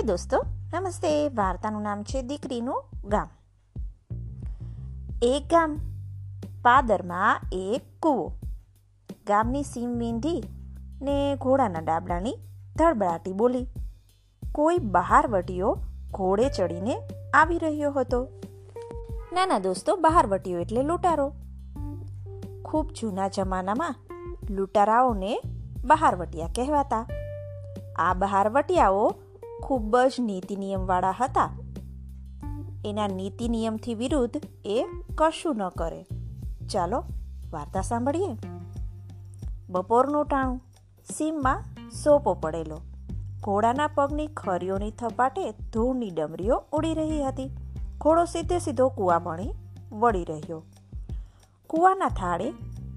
હે દોસ્તો નમસ્તે વાર્તાનું નામ છે દીકરીનું ગામ એક ગામ પાદરમાં એક કૂવો ગામની સીમ વીંધી ને ઘોડાના ડાબડાની ધડબડાટી બોલી કોઈ બહાર વટીયો ઘોડે ચડીને આવી રહ્યો હતો નાના દોસ્તો બહાર વટીયો એટલે લૂંટારો ખૂબ જૂના જમાનામાં લૂંટારાઓને બહારવટિયા કહેવાતા આ બહારવટિયાઓ ખૂબ જ નીતિ નિયમવાળા હતા. એના નીતિ નિયમથી વિરુદ્ધ એ કશું ન કરે. ચાલો, વાર્તા સાંભળીએ. બપોરનું ટાણું, સીમમાં સોપો પડેલો. ઘોડાના પગની ખરીઓની થપાટે ધૂળની ડમરીઓ ઉડી રહી હતી. ઘોડો સીધે સીધો કૂવા ભણી વળી રહ્યો. કૂવાના થાળે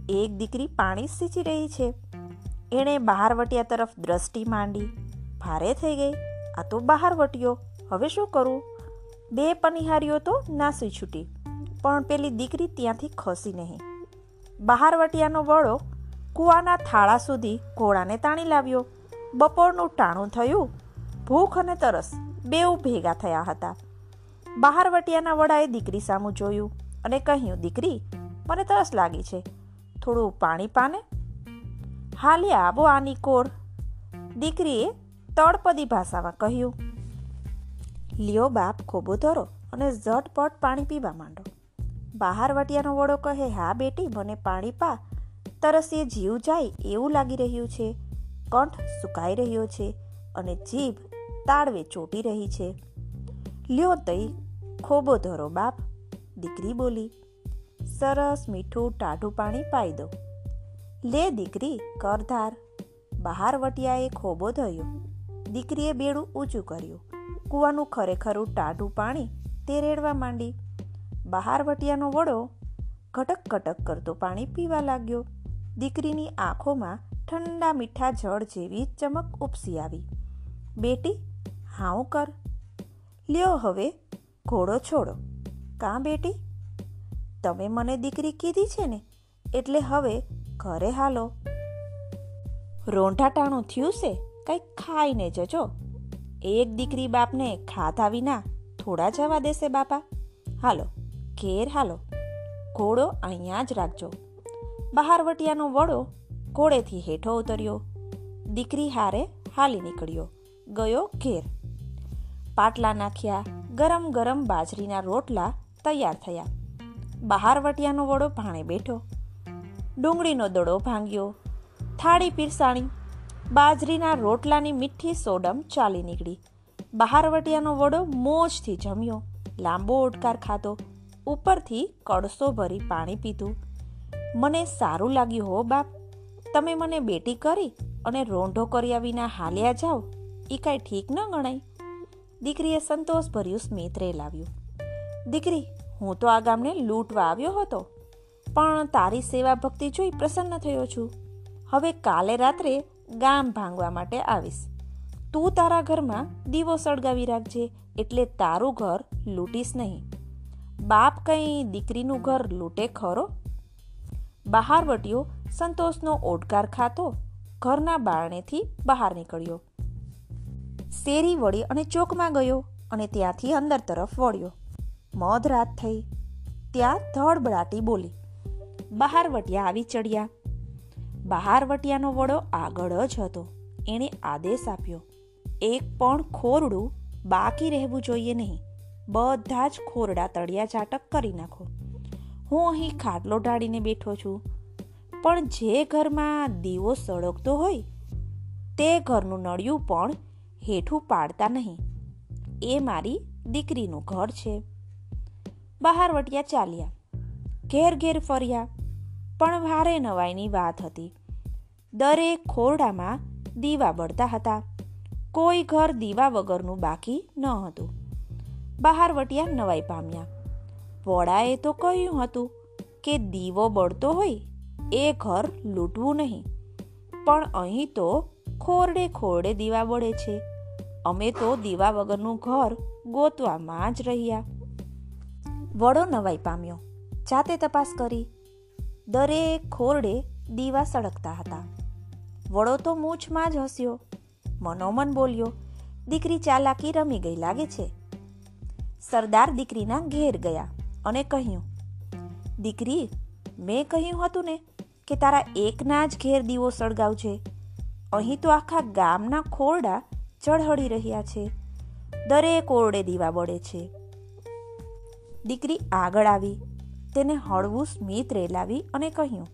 એક દીકરી પાણી સીંચી રહી છે. એણે બહારવટિયા તરફ દ્રષ્ટિ માંડી. ભારે થઈ ગઈ. આ તો બહાર વટ્યો. હવે શું કરું? બે પનિહારીઓ તો નાસી છૂટી, પણ પેલી દીકરી ત્યાંથી ખસી નહીં. બહાર વટિયાનો વડો કૂવાના થાળા સુધી ઘોડાને તાણી લાવ્યો. બપોરનું ટાણું થયું. ભૂખ અને તરસ બેઉ ભેગા થયા હતા. બહારવટિયાના વડાએ દીકરી સામું જોયું અને કહ્યું, દીકરી, મને તરસ લાગી છે. થોડું પાણી પાને. હાલે આવો આની કોર. દીકરીએ તળપદી ભાષામાં કહ્યું, લ્યો બાપ, ખોબો ધરો અને ઝટપટ પાણી પીવા માંડો. બહાર વટિયાનો વડો કહે, હા બેટી, મને પાણી પા. તરસે જીવ જાય એવું લાગી રહ્યું છે. કંઠ સુકાઈ રહ્યો છે અને જીભ તાળવે ચોટી રહી છે. લ્યો તઈ, ખોબો ધરો બાપ, દીકરી બોલી. સરસ મીઠું ટાઢું પાણી પાઈ દો. લે દીકરી, કરધાર. બહાર વટિયાએ ખોબો ધર્યો. દીકરીએ બેડું ઊંચું કર્યું. કૂવાનું ખરેખરું ટાઢું પાણી તે રેડવા માંડી. બહાર વટિયાનો વડો ઘટક ઘટક કરતો પાણી પીવા લાગ્યો. દીકરીની આંખોમાં ઠંડા મીઠા જળ જેવી ચમક ઉપસી આવી. બેટી, હાઉ કર? લ્યો હવે ઘોડો છોડો. કાં બેટી? તમે મને દીકરી કીધી છે ને, એટલે હવે ઘરે હાલો. રોંઢાટાણું થયું છે? કંઈક ખાઈને જજો. એક દીકરી બાપને ખાધા વિના થોડા જવા દેશે બાપા. હાલો, ઘેર હાલો. ઘોડો અહીંયા જ રાખજો. બહારવટિયાનો વડો ઘોડેથી હેઠો ઉતર્યો. દીકરી હારે હાલી નીકળ્યો. ગયો ઘેર. પાટલા નાખ્યા, ગરમ ગરમ બાજરીના રોટલા તૈયાર થયા. બહારવટિયાનો વડો ભાણે બેઠો. ડુંગળીનો દડો ભાંગ્યો. થાળી પીરસાણી. બાજરીના રોટલાની મીઠી સોડમ ચાલી નીકળી. બહારવટિયાનો વડો મોજથી જમ્યો. લાંબો ઓટકાર ખાધો. ઉપરથી કળસો ભરી પાણી પીધું. મને સારું લાગ્યું હો, બાપ. તમે મને બેટી કરી અને રોંઢો કર્યા વિના હાલ્યા જાઓ. એ કાંઈ ઠીક ન ગણાય. દીકરીએ સંતોષભર્યું સ્મિત રેલાવ્યું. દીકરી, હું તો આ ગામને લૂંટવા આવ્યો હતો, પણ તારી સેવા ભક્તિ જોઈ પ્રસન્ન થયો છું. હવે કાલે રાત્રે ગામ ભાંગવા માટે આવીશ. તું તારા ઘરમાં દીવો સળગાવી રાખજે, એટલે તારું ઘર લૂંટીશ નહીં. બાપ કંઈ દીકરીનું ઘર લૂંટે ખરો? બહાર વટ્યો સંતોષનો ઓડકાર ખાતો ઘરના બારણેથી બહાર નીકળ્યો. શેરી વળી અને ચોકમાં ગયો અને ત્યાંથી અંદર તરફ વળ્યો. મધરાત થઈ. ત્યાં ધડબડાટી બોલી. બહાર વટિયા આવી ચડ્યા. બહાર વટિયાનો વડો આગળ જ હતો. એણે આદેશ આપ્યો, એક પણ ખોરડું બાકી રહેવું જોઈએ નહીં. બધા જ ખોરડા તળિયા ચાટક કરી નાખો. હું અહીં ખાટલો ઢાળીને બેઠો છું. પણ જે ઘરમાં દીવો સળગતો હોય, તે ઘરનું નળિયું પણ હેઠું પાડતા નહીં. એ મારી દીકરીનું ઘર છે. બહાર વટિયા ચાલ્યા, ઘેર ઘેર ફર્યા. પણ ભારે નવાઈની વાત હતી. દરેક ખોરડામાં દીવા બળતા હતા. કોઈ ઘર દીવા વગરનું બાકી ન હતું. બહાર વટિયા નવાઈ પામ્યા. વોડાએ તો કહ્યું હતું કે દીવો બળતો હોય એ ઘર લૂંટવું નહીં. પણ અહીં તો ખોરડે ખોરડે દીવા બળે છે. અમે તો દીવા વગરનું ઘર ગોતવામાં જ રહ્યા. વડો નવાઈ પામ્યો. જાતે તપાસ કરી. દરેક ખોરડે દીવા સળગતા હતા. વડો તો મૂછમાં જ હસ્યો. મનોમન બોલ્યો, દીકરી ચાલાકી રમી ગઈ લાગે છે. સરદાર દીકરીના ઘેર ગયા અને કહ્યું, દીકરી, મેં કહ્યું હતું ને કે તારા એકના જ ઘેર દીવો સળગાવજે. અહીં તો આખા ગામના ખોરડા ચળહળી રહ્યા છે. દરેક ઓરડે દીવા બળે છે. દીકરી આગળ આવી તેને હળવું સ્મિત રેલાવી અને કહ્યું,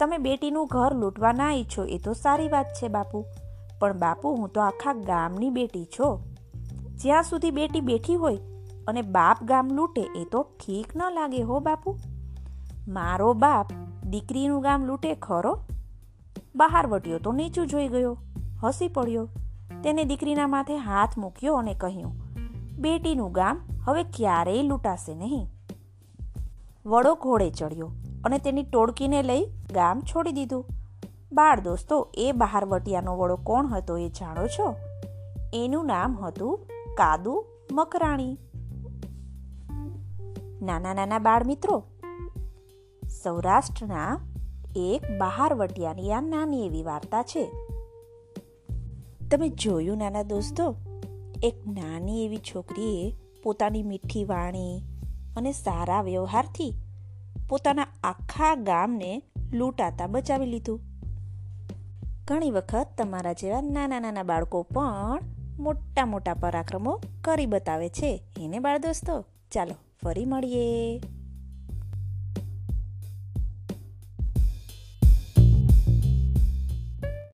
તમે બેટીનું ઘર લૂંટવા ના ઈચ્છો એ તો સારી વાત છે બાપુ, પણ બાપુ હું તો આખા ગામની બેટી છો. જ્યાં સુધી બેટી બેઠી હોય અને બાપ ગામ લૂંટે એ તો ઠીક ન લાગે હો બાપુ. મારો બાપ દીકરીનું ગામ લૂંટે ખરો? બહાર વટ્યો તો નીચું જોઈ ગયો, હસી પડ્યો. તેને દીકરીના માથે હાથ મૂક્યો અને કહ્યું, બેટીનું ગામ હવે ક્યારેય લૂંટાશે નહીં. વડો ઘોડે ચડ્યો અને તેની ટોળકીને લઈ ગામ છોડી દીધું. બાળ દોસ્તો, એ બહારવટિયાનો વડો કોણ હતો એ જાણો છો? એનું નામ હતું કાદુ મકરાણી. નાના નાના બાળ મિત્રો, સૌરાષ્ટ્રના એક બહારવટિયાની આ નાની એવી વાર્તા છે. તમે જોયું, નાના દોસ્તો? એક નાની એવી છોકરીએ પોતાની મીઠી વાણી અને સારા વ્યવહારથી પોતાના આખા ગામને લૂંટાતા બચાવી લીધું. ઘણી વખત તમારા જેવા નાના નાના બાળકો પણ મોટા મોટા પરાક્રમો કરી બતાવે છે. એને બાળ દોસ્તો ચાલો ફરી મળીએ.